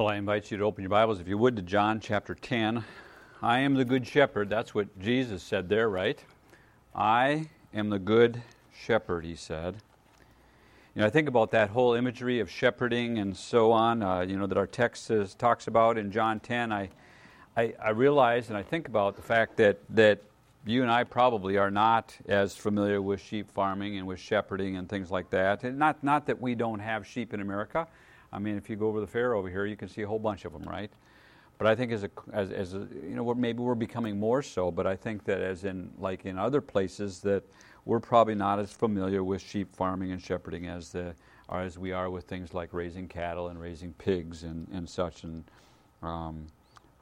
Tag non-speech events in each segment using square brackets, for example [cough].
Well, I invite you to open your Bibles, if you would, to John chapter 10. I am the good shepherd. That's what Jesus said there, right? I am the good shepherd, he said. You know, I think about that whole imagery of shepherding and so on, uh, you know, that our text says, talks about in John 10. I, I, I realize and I think about the fact that, that you and I probably are not as familiar with sheep farming and with shepherding and things like that. And not, not that we don't have sheep in America. I mean, if you go over the fair over here, you can see a whole bunch of them, right? But I think as a, as, as a, you know, maybe we're becoming more so. But I think that as in like in other places that we're probably not as familiar with sheep farming and shepherding as the or as we are with things like raising cattle and raising pigs and, and such. And um,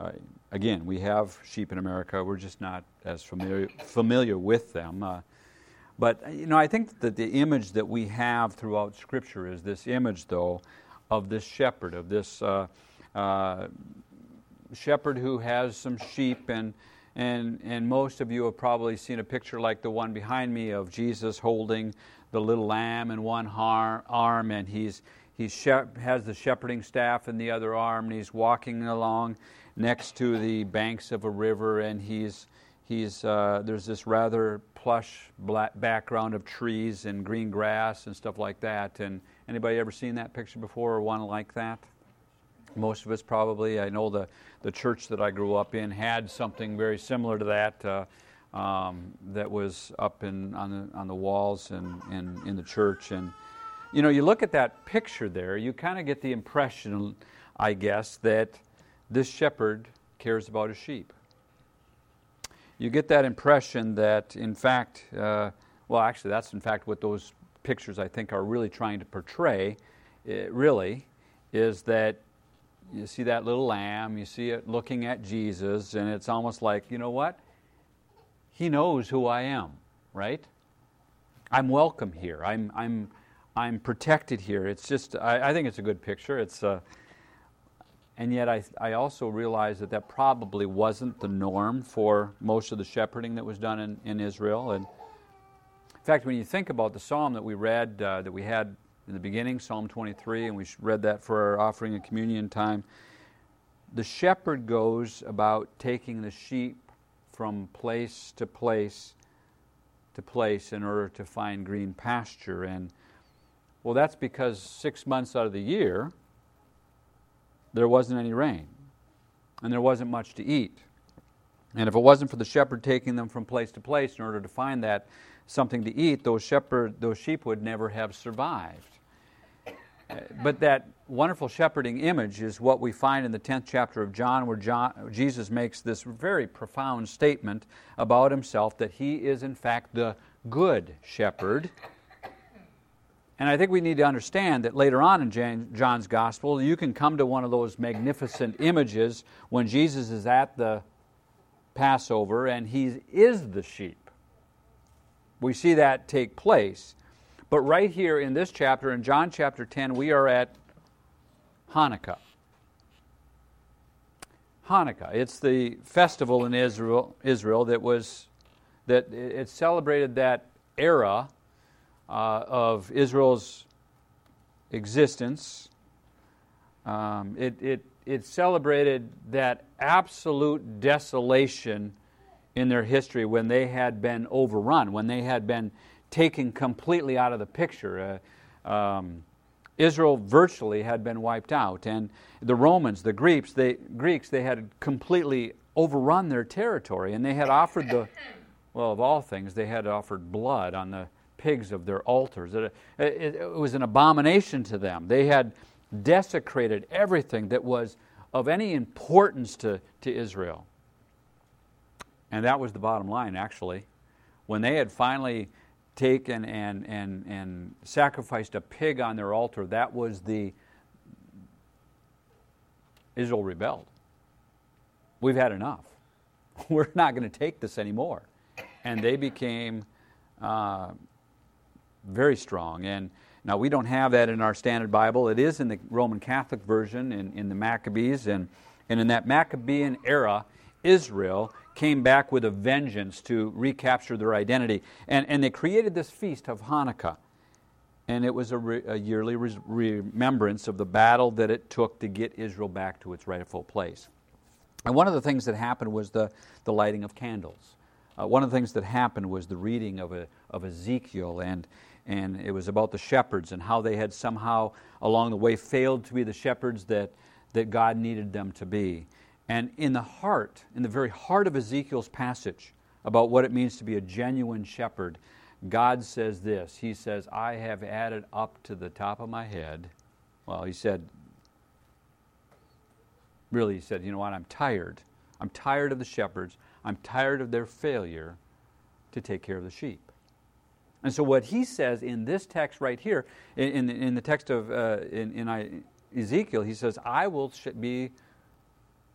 uh, again, we have sheep in America. We're just not as familiar familiar with them. Uh, but you know, I think that the image that we have throughout Scripture is this image, though, of this shepherd, of this uh, uh, shepherd who has some sheep and and, and most of you have probably seen a picture like the one behind me of Jesus holding the little lamb in one har- arm, and he's, he shep- has the shepherding staff in the other arm, and he's walking along next to the banks of a river, and he's, he's, uh, there's this rather plush background of trees and green grass and stuff like that. And Anybody ever seen that picture before or one like that? Most of us probably. I know the, the church that I grew up in had something very similar to that uh, um, that was up in, on, the, on the walls and, and in the church. And, you know, you look at that picture there, you kind of get the impression, I guess, that this shepherd cares about his sheep. You get that impression that, in fact, uh, well, actually, that's in fact what those pictures I think are really trying to portray, it really, is that you see that little lamb, you see it looking at Jesus, and it's almost like, you know what? He knows who I am, right? I'm welcome here. I'm, I'm, I'm protected here. It's just, I, I think it's a good picture. It's, uh, and yet I, I also realize that that probably wasn't the norm for most of the shepherding that was done in, in Israel. And fact, when you think about the psalm that we read, uh, that we had in the beginning, Psalm 23, and we read that for our offering and communion time, the shepherd goes about taking the sheep from place to place to place in order to find green pasture. And well, that's because six months out of the year, there wasn't any rain and there wasn't much to eat. And if it wasn't for the shepherd taking them from place to place in order to find that something to eat, those, shepherd, those sheep would never have survived. Uh, but that wonderful shepherding image is what we find in the 10th chapter of John, where John, Jesus makes this very profound statement about himself that he is, in fact, the good shepherd. And I think we need to understand that later on in John's gospel, you can come to one of those magnificent images when Jesus is at the Passover and he is the sheep. We see that take place. But right here in this chapter, in John chapter 10, we are at Hanukkah. Hanukkah. It's the festival in Israel, Israel that was that it celebrated that era uh, of Israel's existence. Um, it, it, it celebrated that absolute desolation in their history when they had been overrun, when they had been taken completely out of the picture. Uh, um, Israel virtually had been wiped out, and the Romans, the Greeks, they, Greeks, they had completely overrun their territory, and they had offered the, well, of all things, they had offered blood on the pigs of their altars. It, it, it was an abomination to them. They had desecrated everything that was of any importance to, to Israel. And that was the bottom line, actually. When they had finally taken and, and, and sacrificed a pig on their altar, that was the. Israel rebelled. We've had enough. [laughs] We're not going to take this anymore. And they became uh, very strong. And now we don't have that in our standard Bible. It is in the Roman Catholic version, in, in the Maccabees. And, and in that Maccabean era, Israel came back with a vengeance to recapture their identity. And, and they created this feast of Hanukkah. and it was a, re- a yearly re- remembrance of the battle that it took to get Israel back to its rightful place. And one of the things that happened was the, the lighting of candles. Uh, one of the things that happened was the reading of, a, of Ezekiel, and, and it was about the shepherds and how they had somehow along the way failed to be the shepherds that, that God needed them to be. And in the heart, in the very heart of Ezekiel's passage about what it means to be a genuine shepherd, God says this He says, I have added up to the top of my head. Well, he said, really, he said, you know what, I'm tired. I'm tired of the shepherds. I'm tired of their failure to take care of the sheep. And so, what he says in this text right here, in, in, in the text of uh, in, in, Ezekiel, he says, I will be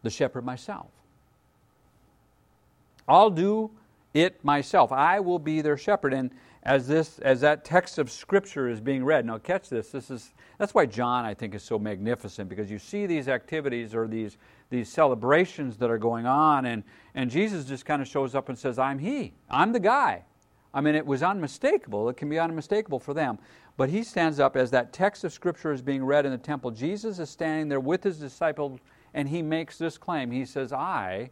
the shepherd myself. I'll do it myself. I will be their shepherd. And as this as that text of scripture is being read, now catch this. This is that's why John I think is so magnificent because you see these activities or these these celebrations that are going on and and Jesus just kind of shows up and says, "I'm he. I'm the guy." I mean, it was unmistakable. It can be unmistakable for them. But he stands up as that text of Scripture is being read in the temple. Jesus is standing there with his disciples, and he makes this claim. He says, I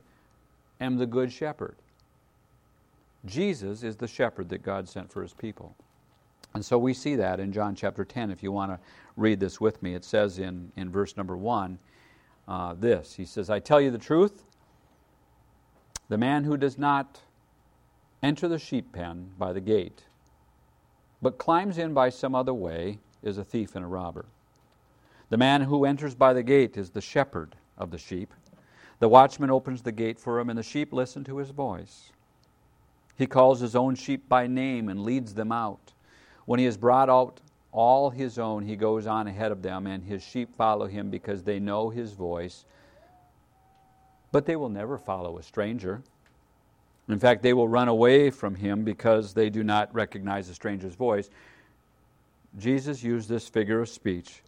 am the good shepherd. Jesus is the shepherd that God sent for his people. And so we see that in John chapter 10. If you want to read this with me, it says in, in verse number 1 uh, this He says, I tell you the truth, the man who does not enter the sheep pen by the gate, but climbs in by some other way, is a thief and a robber. The man who enters by the gate is the shepherd of the sheep. The watchman opens the gate for him, and the sheep listen to his voice. He calls his own sheep by name and leads them out. When he has brought out all his own, he goes on ahead of them, and his sheep follow him because they know his voice. But they will never follow a stranger. In fact, they will run away from him because they do not recognize a stranger's voice. Jesus used this figure of speech,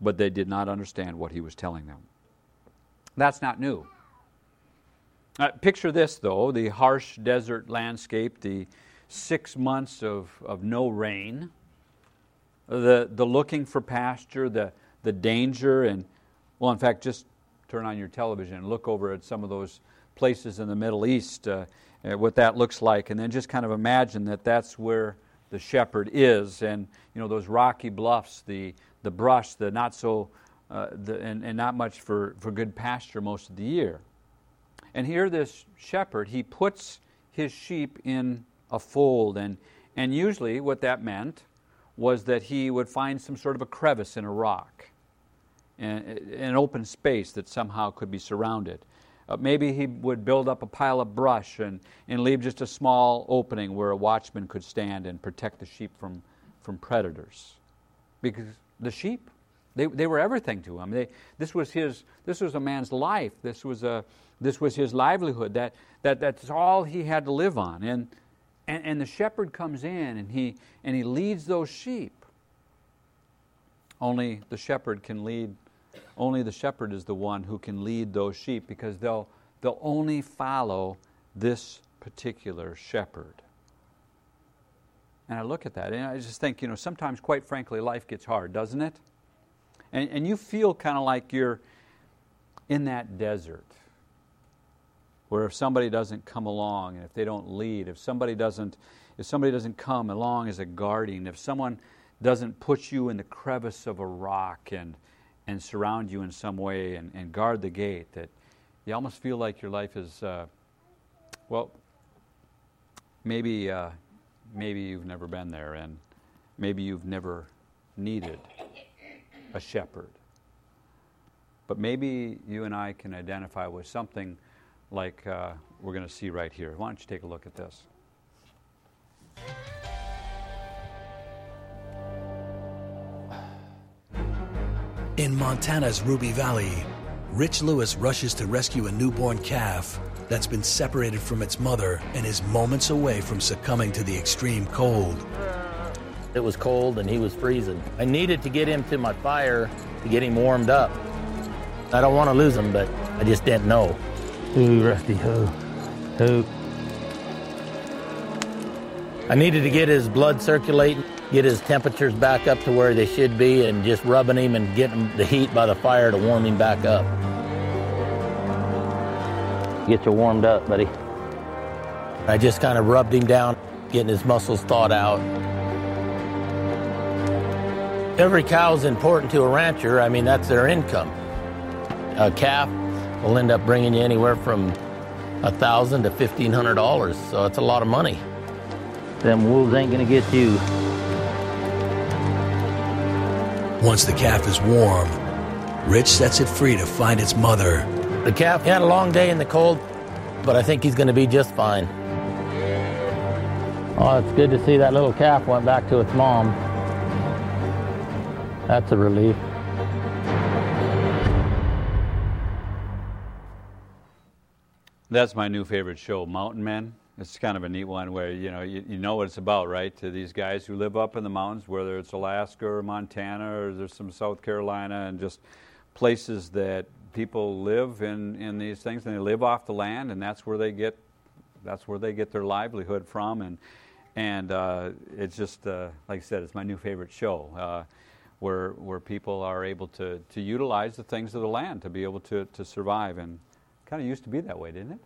but they did not understand what he was telling them. That's not new. Uh, picture this, though the harsh desert landscape, the six months of, of no rain, the, the looking for pasture, the, the danger, and, well, in fact, just turn on your television and look over at some of those places in the Middle East, uh, uh, what that looks like, and then just kind of imagine that that's where the shepherd is, and you know those rocky bluffs, the the brush, the not so, uh, the, and, and not much for, for good pasture most of the year. And here, this shepherd, he puts his sheep in a fold, and and usually what that meant was that he would find some sort of a crevice in a rock, an open space that somehow could be surrounded. Uh, maybe he would build up a pile of brush and, and leave just a small opening where a watchman could stand and protect the sheep from, from predators. Because the sheep, they, they were everything to him. They, this, was his, this was a man's life. This was, a, this was his livelihood. That, that, that's all he had to live on. And, and, and the shepherd comes in and he, and he leads those sheep. Only the shepherd can lead only the shepherd is the one who can lead those sheep because they'll, they'll only follow this particular shepherd. And I look at that and I just think, you know, sometimes, quite frankly, life gets hard, doesn't it? And, and you feel kind of like you're in that desert where if somebody doesn't come along and if they don't lead, if somebody doesn't, if somebody doesn't come along as a guardian, if someone doesn't put you in the crevice of a rock and, and surround you in some way and, and guard the gate that you almost feel like your life is, uh, well, maybe, uh, maybe you've never been there and maybe you've never needed a shepherd. But maybe you and I can identify with something like uh, we're going to see right here. Why don't you take a look at this? In Montana's Ruby Valley, Rich Lewis rushes to rescue a newborn calf that's been separated from its mother and is moments away from succumbing to the extreme cold. It was cold and he was freezing. I needed to get him to my fire to get him warmed up. I don't want to lose him, but I just didn't know. Ooh, Rusty, ho, ho. I needed to get his blood circulating, get his temperatures back up to where they should be and just rubbing him and getting the heat by the fire to warm him back up. Get you warmed up, buddy. I just kind of rubbed him down, getting his muscles thawed out. Every cow is important to a rancher. I mean, that's their income. A calf will end up bringing you anywhere from a thousand to fifteen hundred dollars, so it's a lot of money. Them wolves ain't gonna get you. Once the calf is warm, Rich sets it free to find its mother. The calf had a long day in the cold, but I think he's gonna be just fine. Oh, it's good to see that little calf went back to its mom. That's a relief. That's my new favorite show, Mountain Men. It's kind of a neat one where you know you, you know what it's about, right? To these guys who live up in the mountains, whether it's Alaska or Montana or there's some South Carolina and just places that people live in, in these things and they live off the land and that's where they get that's where they get their livelihood from and and uh, it's just uh, like I said, it's my new favorite show. Uh, where, where people are able to, to utilize the things of the land to be able to, to survive. And kind of used to be that way, didn't it?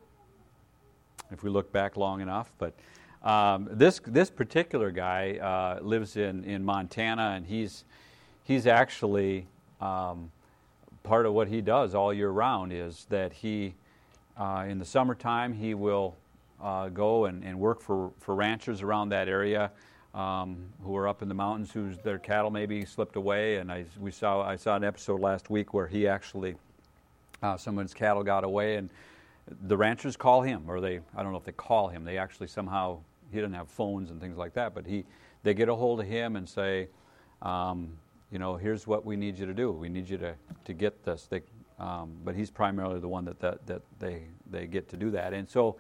If we look back long enough. But um, this, this particular guy uh, lives in, in Montana, and he's, he's actually um, part of what he does all year round is that he, uh, in the summertime, he will uh, go and, and work for, for ranchers around that area um, who are up in the mountains whose their cattle maybe slipped away. And I, we saw, I saw an episode last week where he actually, uh, someone's cattle got away, and the ranchers call him, or they, I don't know if they call him, they actually somehow, he doesn't have phones and things like that, but he, they get a hold of him and say, um, you know, here's what we need you to do. We need you to, to get this. They, um, but he's primarily the one that, that, that they, they get to do that. And so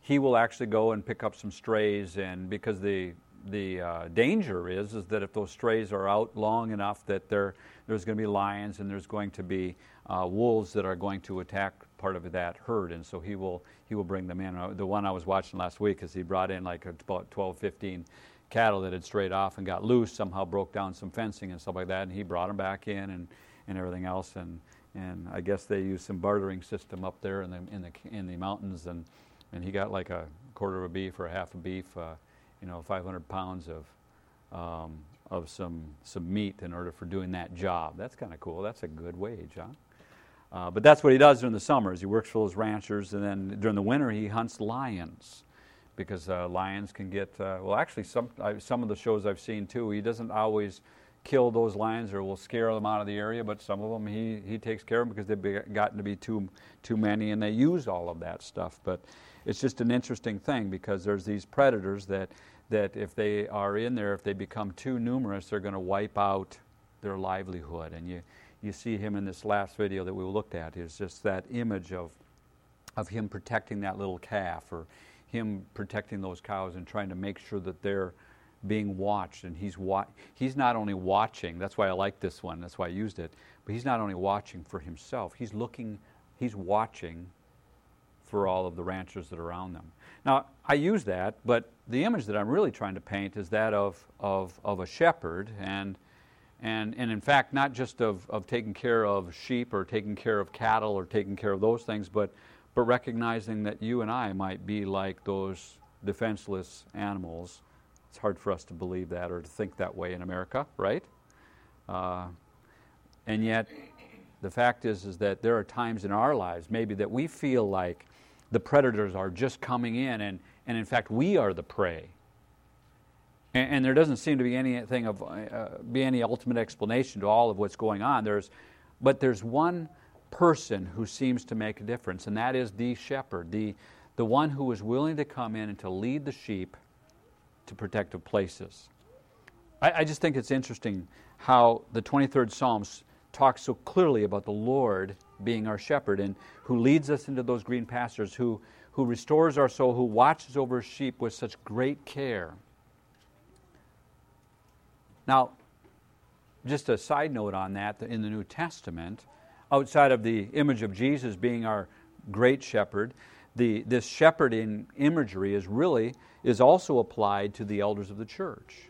he will actually go and pick up some strays, and because the the uh, danger is is that if those strays are out long enough that there there's going to be lions and there's going to be uh, wolves that are going to attack part of that herd and so he will he will bring them in uh, the one I was watching last week is he brought in like about 12 15 cattle that had strayed off and got loose somehow broke down some fencing and stuff like that and he brought them back in and and everything else and and I guess they use some bartering system up there in the in the in the mountains and and he got like a quarter of a beef or a half a beef uh, you know, 500 pounds of, um, of some, some meat in order for doing that job. That's kind of cool. That's a good wage, huh? Uh, but that's what he does during the summers. He works for those ranchers, and then during the winter he hunts lions because uh, lions can get uh, well. Actually, some I, some of the shows I've seen too, he doesn't always kill those lions or will scare them out of the area, but some of them he, he takes care of because they've gotten to be too too many, and they use all of that stuff. But it's just an interesting thing because there's these predators that, that if they are in there, if they become too numerous, they're going to wipe out their livelihood. And you, you see him in this last video that we looked at. Is just that image of, of him protecting that little calf or him protecting those cows and trying to make sure that they're being watched. And he's, wa- he's not only watching, that's why I like this one, that's why I used it, but he's not only watching for himself, he's looking, he's watching for all of the ranchers that are around them. Now, I use that, but the image that I'm really trying to paint is that of, of, of a shepherd, and, and, and in fact, not just of, of taking care of sheep or taking care of cattle or taking care of those things, but, but recognizing that you and I might be like those defenseless animals. It's hard for us to believe that or to think that way in America, right? Uh, and yet, the fact is, is that there are times in our lives maybe that we feel like the predators are just coming in, and, and in fact, we are the prey. And, there doesn't seem to be anything of uh, be any ultimate explanation to all of what's going on. There's, but there's one person who seems to make a difference, and that is the shepherd, the, the one who is willing to come in and to lead the sheep to protective places. I, I just think it's interesting how the 23rd Psalms talks so clearly about the Lord being our shepherd and who leads us into those green pastures, who, who restores our soul, who watches over sheep with such great care. Now, just a side note on that, in the New Testament, outside of the image of Jesus being our great shepherd, the, this shepherding imagery is really is also applied to the elders of the church.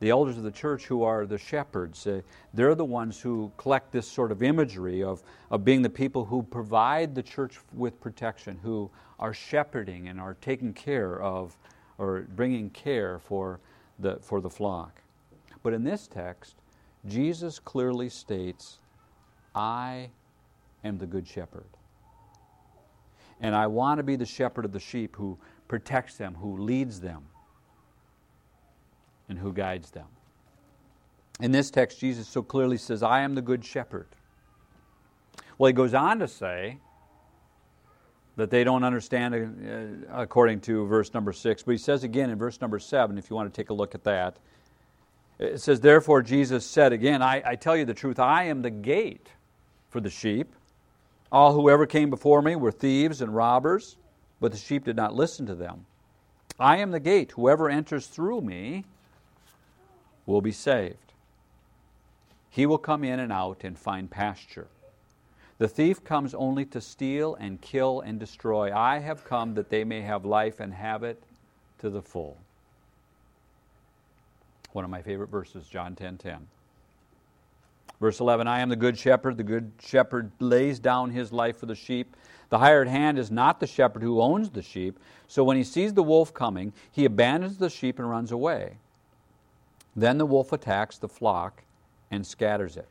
the elders of the church who are the shepherds. Uh, they're the ones who collect this sort of imagery of, of being the people who provide the church with protection, who are shepherding and are taking care of or bringing care for the, for the flock. But in this text, Jesus clearly states, I am the good shepherd. And I want to be the shepherd of the sheep who protects them, who leads them and who guides them. In this text, Jesus so clearly says, I am the good shepherd. Well, he goes on to say that they don't understand uh, according to verse number six, but he says again in verse number seven, if you want to take a look at that. It says, Therefore, Jesus said again, I, I tell you the truth, I am the gate for the sheep. All who ever came before me were thieves and robbers, but the sheep did not listen to them. I am the gate. Whoever enters through me will be saved. He will come in and out and find pasture. The thief comes only to steal and kill and destroy. I have come that they may have life and have it to the full. One of my favorite verses, John 10 10. Verse 11 I am the good shepherd. The good shepherd lays down his life for the sheep. The hired hand is not the shepherd who owns the sheep. So when he sees the wolf coming, he abandons the sheep and runs away. Then the wolf attacks the flock and scatters it.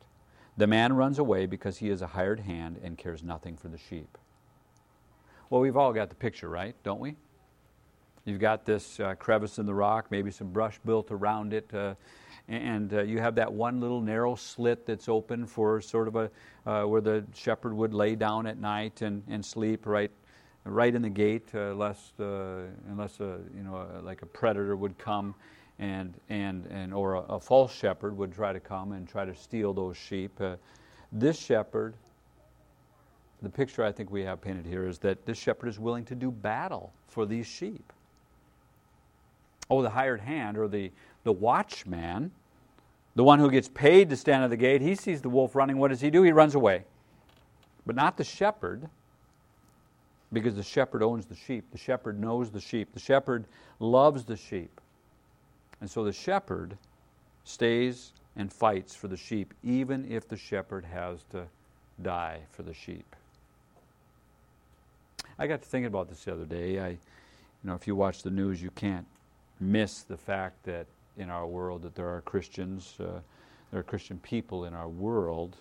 The man runs away because he is a hired hand and cares nothing for the sheep. Well, we've all got the picture, right? Don't we? You've got this uh, crevice in the rock, maybe some brush built around it, uh, and uh, you have that one little narrow slit that's open for sort of a uh, where the shepherd would lay down at night and, and sleep right right in the gate, uh, lest uh, unless a, you know like a predator would come and, and, and or a, a, false shepherd would try to come and try to steal those sheep. Uh, this shepherd, the picture I think we have painted here is that this shepherd is willing to do battle for these sheep. Oh, the hired hand or the, the watchman, the one who gets paid to stand at the gate, he sees the wolf running. What does he do? He runs away. But not the shepherd, because the shepherd owns the sheep. The shepherd knows the sheep. The shepherd loves the sheep. And so the shepherd stays and fights for the sheep, even if the shepherd has to die for the sheep. I got to thinking about this the other day. I, you know, if you watch the news, you can't miss the fact that in our world that there are Christians, uh, there are Christian people in our world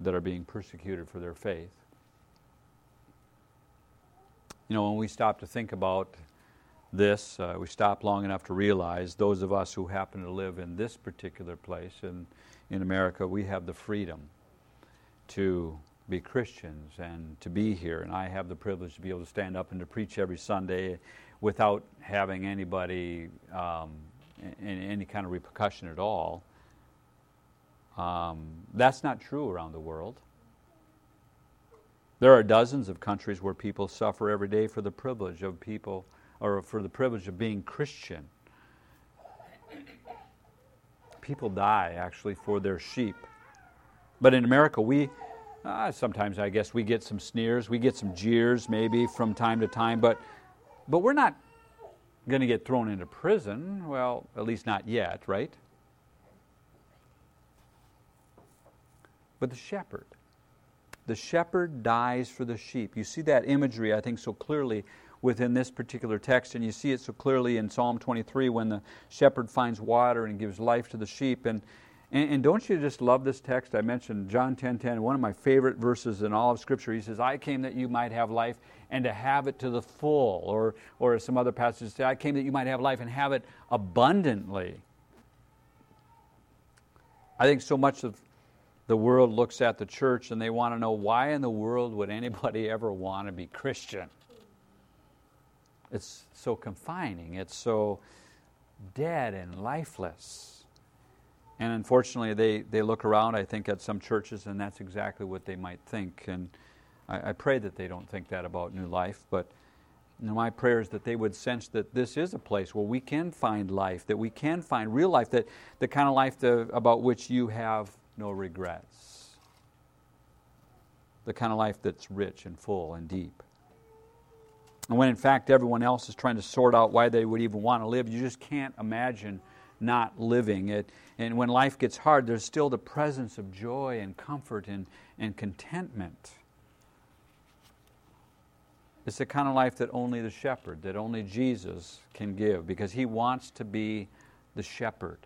that are being persecuted for their faith. You know, when we stop to think about this, uh, we stop long enough to realize those of us who happen to live in this particular place in, in America, we have the freedom to be Christians and to be here. And I have the privilege to be able to stand up and to preach every Sunday without having anybody, um, any, any kind of repercussion at all. Um, that's not true around the world. There are dozens of countries where people suffer every day for the privilege of people or for the privilege of being Christian. People die actually for their sheep. But in America, we uh, sometimes I guess we get some sneers, we get some jeers maybe from time to time, but but we're not going to get thrown into prison. Well, at least not yet, right? But the shepherd, the shepherd dies for the sheep. You see that imagery, I think, so clearly within this particular text. And you see it so clearly in Psalm 23 when the shepherd finds water and gives life to the sheep. And, and, and don't you just love this text? I mentioned John 10 10, one of my favorite verses in all of Scripture. He says, I came that you might have life and to have it to the full. Or, or some other passages say, I came that you might have life and have it abundantly. I think so much of the world looks at the church and they want to know why in the world would anybody [laughs] ever want to be Christian? It's so confining. It's so dead and lifeless. And unfortunately, they, they look around, I think, at some churches, and that's exactly what they might think. And I, I pray that they don't think that about New Life, but you know, my prayer is that they would sense that this is a place where we can find life, that we can find real life, that the kind of life to, about which you have no regrets, the kind of life that's rich and full and deep. And when in fact everyone else is trying to sort out why they would even want to live, you just can't imagine not living. It, and when life gets hard, there's still the presence of joy and comfort and, and contentment. It's the kind of life that only the shepherd, that only Jesus can give because he wants to be the shepherd.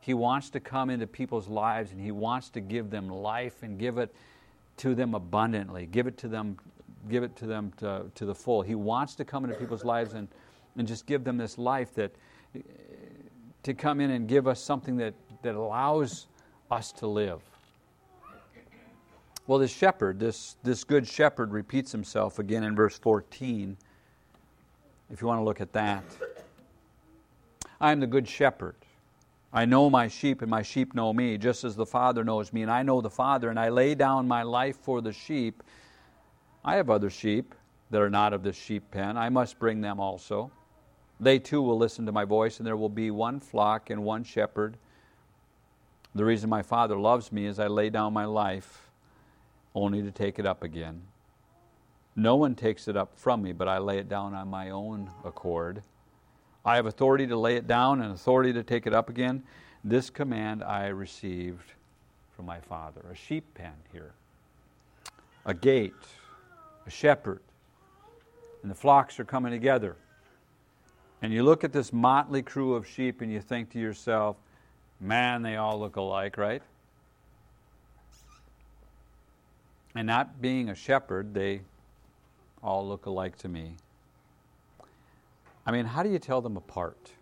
He wants to come into people's lives and he wants to give them life and give it to them abundantly, give it to them, give it to them to, to the full. He wants to come into people's lives and, and just give them this life that to come in and give us something that, that allows us to live. Well, this shepherd, this, this good shepherd, repeats himself again in verse 14. If you want to look at that, I am the good shepherd. I know my sheep, and my sheep know me, just as the Father knows me, and I know the Father, and I lay down my life for the sheep. I have other sheep that are not of this sheep pen. I must bring them also. They too will listen to my voice, and there will be one flock and one shepherd. The reason my Father loves me is I lay down my life only to take it up again. No one takes it up from me, but I lay it down on my own accord. I have authority to lay it down and authority to take it up again. This command I received from my Father. A sheep pen here, a gate, a shepherd, and the flocks are coming together. And you look at this motley crew of sheep and you think to yourself, man, they all look alike, right? And not being a shepherd, they all look alike to me. I mean, how do you tell them apart?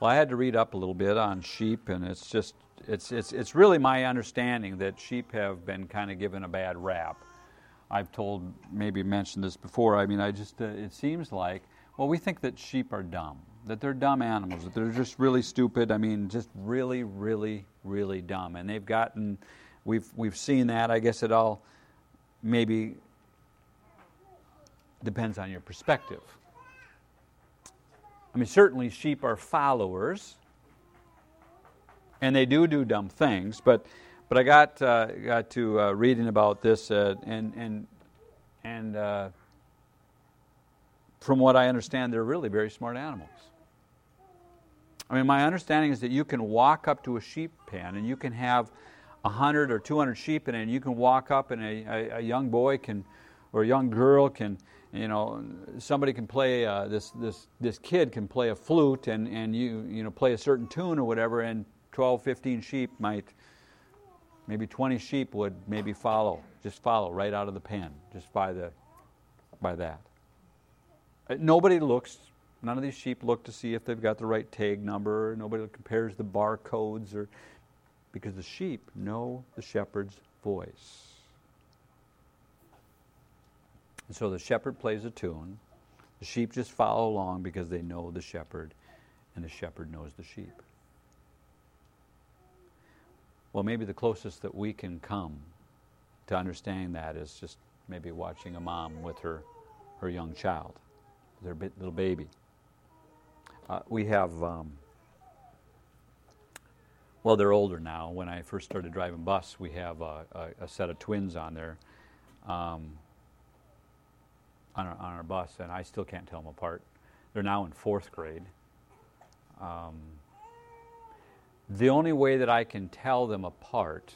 Well, I had to read up a little bit on sheep, and it's just, it's, it's, it's really my understanding that sheep have been kind of given a bad rap. I've told, maybe mentioned this before. I mean, I just, uh, it seems like, well, we think that sheep are dumb, that they're dumb animals, that they're just really stupid. I mean, just really, really, really dumb. And they've gotten, we've, we've seen that. I guess it all maybe depends on your perspective. I mean, certainly sheep are followers, and they do do dumb things, but, but I got, uh, got to uh, reading about this, uh, and, and, and uh, from what I understand, they're really very smart animals. I mean, my understanding is that you can walk up to a sheep pen and you can have 100 or 200 sheep in it, and you can walk up and a, a, a young boy can, or a young girl can, you know, somebody can play, uh, this, this, this kid can play a flute and, and you, you know, play a certain tune or whatever, and 12, 15 sheep might, maybe 20 sheep would maybe follow, just follow right out of the pen, just by, the, by that. Uh, nobody looks, none of these sheep look to see if they've got the right tag number, nobody compares the barcodes, or, because the sheep know the shepherd's voice. And so the shepherd plays a tune. The sheep just follow along because they know the shepherd, and the shepherd knows the sheep. Well, maybe the closest that we can come to understanding that is just maybe watching a mom with her, her young child, their little baby. Uh, we have, um, well, they're older now. When I first started driving bus, we have a, a, a set of twins on there. Um, on our, on our bus, and I still can't tell them apart. They're now in fourth grade. Um, the only way that I can tell them apart,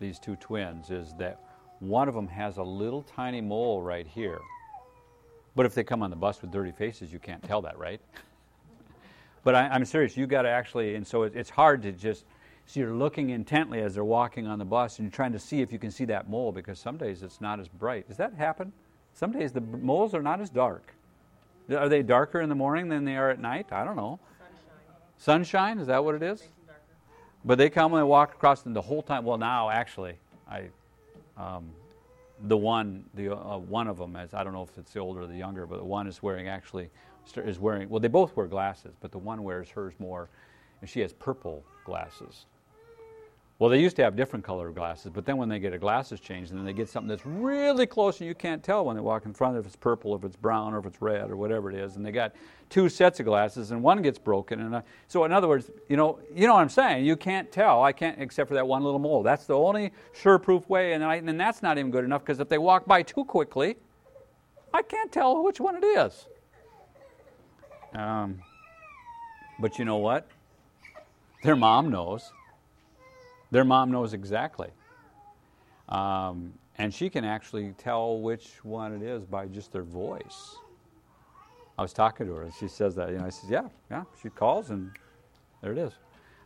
these two twins, is that one of them has a little tiny mole right here. But if they come on the bus with dirty faces, you can't tell that, right? [laughs] but I, am serious. You got to actually, and so it, it's hard to just. So you're looking intently as they're walking on the bus, and you're trying to see if you can see that mole because some days it's not as bright. Does that happen? Some days the moles are not as dark. Are they darker in the morning than they are at night? I don't know. Sunshine. Sunshine, is that what it is? But they come and walk across them the whole time. Well, now actually, I, um, the one, the uh, one of them, as I don't know if it's the older or the younger, but the one is wearing actually is wearing. Well, they both wear glasses, but the one wears hers more, and she has purple glasses. Well, they used to have different colored glasses, but then when they get a glasses changed, and then they get something that's really close and you can't tell when they walk in front of if it's purple, if it's brown, or if it's red, or whatever it is. And they got two sets of glasses, and one gets broken. And uh, so, in other words, you know, you know what I'm saying. You can't tell. I can't, except for that one little mole. That's the only sure-proof way, and, I, and that's not even good enough because if they walk by too quickly, I can't tell which one it is. Um, But you know what? Their mom knows. Their mom knows exactly. Um, and she can actually tell which one it is by just their voice. I was talking to her, and she says that. You know, I says, "Yeah, yeah." She calls, and there it is.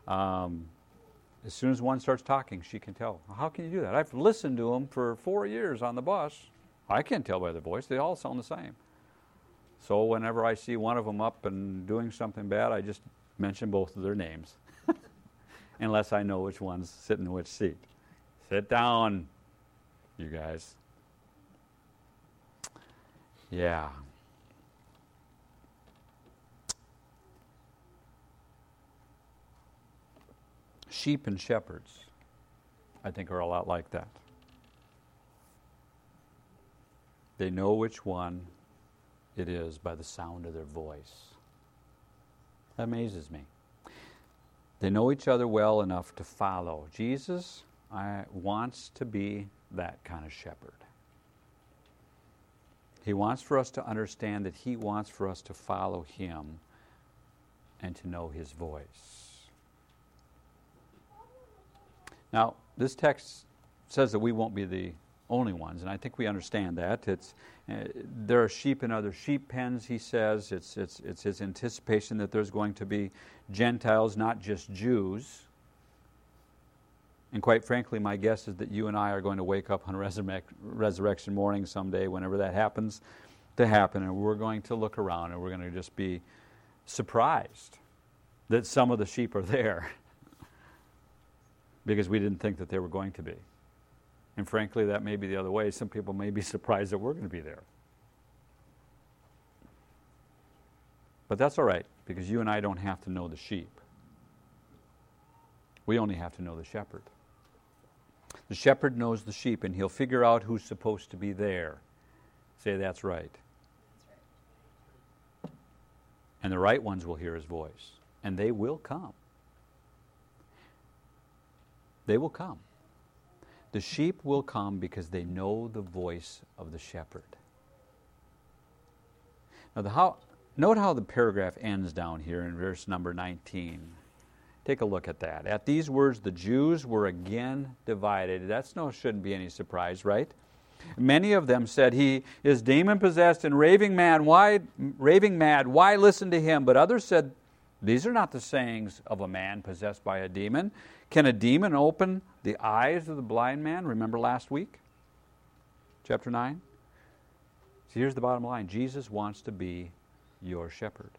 Um, as soon as one starts talking, she can tell. How can you do that? I've listened to them for four years on the bus. I can't tell by their voice. They all sound the same. So whenever I see one of them up and doing something bad, I just mention both of their names, unless I know which one's sitting in which seat. Sit down, you guys. Yeah. Sheep and shepherds, I think, are a lot like that. They know which one it is by the sound of their voice. That amazes me. They know each other well enough to follow. Jesus I, wants to be that kind of shepherd. He wants for us to understand that He wants for us to follow Him and to know His voice. Now, this text says that we won't be the only ones, and I think we understand that. It's, uh, there are sheep in other sheep pens, he says. It's, it's, it's his anticipation that there's going to be Gentiles, not just Jews. And quite frankly, my guess is that you and I are going to wake up on [laughs] resurrection morning someday, whenever that happens to happen, and we're going to look around and we're going to just be surprised that some of the sheep are there [laughs] because we didn't think that they were going to be. And frankly, that may be the other way. Some people may be [laughs] surprised that we're going to be there. But that's all right, because you and I don't have to know the sheep. We only have to know the shepherd. The shepherd knows the sheep, and he'll figure out who's supposed to be there. Say, that's right. And the right ones will hear his voice, and they will come. They will come. The sheep will come because they know the voice of the shepherd. Now, the how, note how the paragraph ends down here in verse number 19. Take a look at that. At these words, the Jews were again divided. That's no shouldn't be any surprise, right? Many of them said, He is demon possessed and raving mad. Why raving mad? Why listen to him? But others said, These are not the sayings of a man possessed by a demon. Can a demon open the eyes of the blind man? Remember last week? Chapter 9? So here's the bottom line Jesus wants to be your shepherd.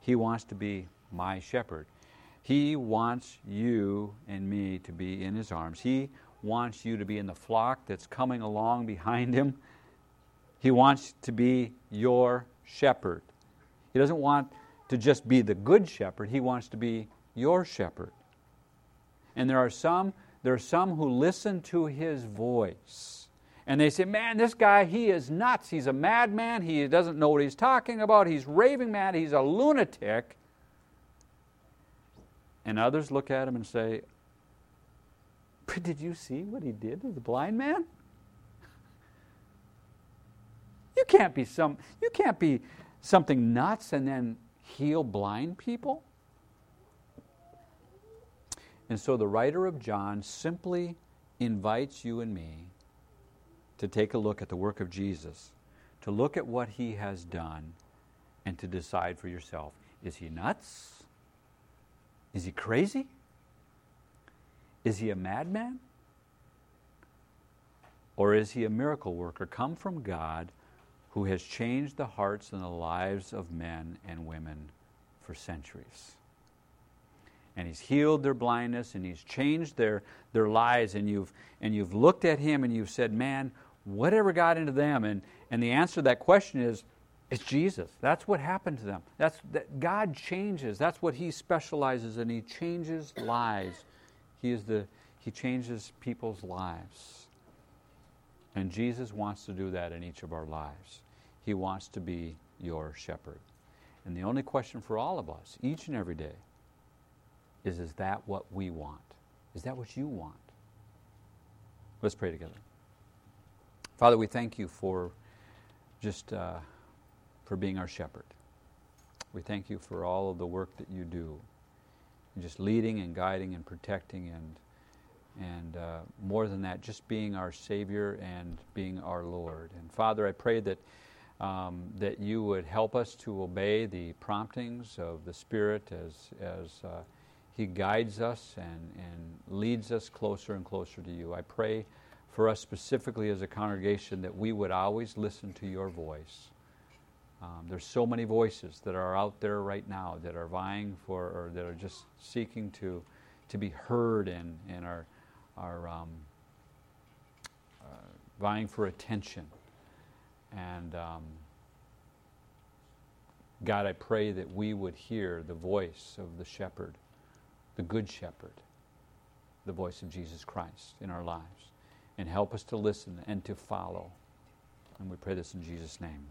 He wants to be my shepherd. He wants you and me to be in his arms. He wants you to be in the flock that's coming along behind him. He wants to be your shepherd. He doesn't want to just be the good shepherd, he wants to be your shepherd. And there are some, there are some who listen to his voice. And they say, Man, this guy, he is nuts. He's a madman. He doesn't know what he's talking about. He's raving mad. He's a lunatic. And others look at him and say, But did you see what he did to the blind man? You can't be some you can't be something nuts and then heal blind people. And so the writer of John simply invites you and me to take a look at the work of Jesus, to look at what he has done, and to decide for yourself is he nuts? Is he crazy? Is he a madman? Or is he a miracle worker come from God who has changed the hearts and the lives of men and women for centuries? and he's healed their blindness and he's changed their, their lives and you've, and you've looked at him and you've said man whatever got into them? And, and the answer to that question is it's jesus. That's what happened to them. That's that god changes. That's what he specializes in. He changes lives. He is the he changes people's lives and jesus wants to do that in each of our lives he wants to be your shepherd and the only question for all of us each and every day is is that what we want? Is that what you want? Let's pray together. Father, we thank you for just uh, for being our shepherd. We thank you for all of the work that you do. just leading and guiding and protecting and and uh, more than that, just being our Savior and being our Lord. And Father, I pray that um, that you would help us to obey the promptings of the Spirit as as uh, He guides us and and leads us closer and closer to you. I pray for us specifically as a congregation that we would always listen to your voice. Um, there's so many voices that are out there right now that are vying for or that are just seeking to to be heard and, and are are um, uh, vying for attention. And um, God, I pray that we would hear the voice of the shepherd, the good shepherd, the voice of Jesus Christ in our lives, and help us to listen and to follow. And we pray this in Jesus' name.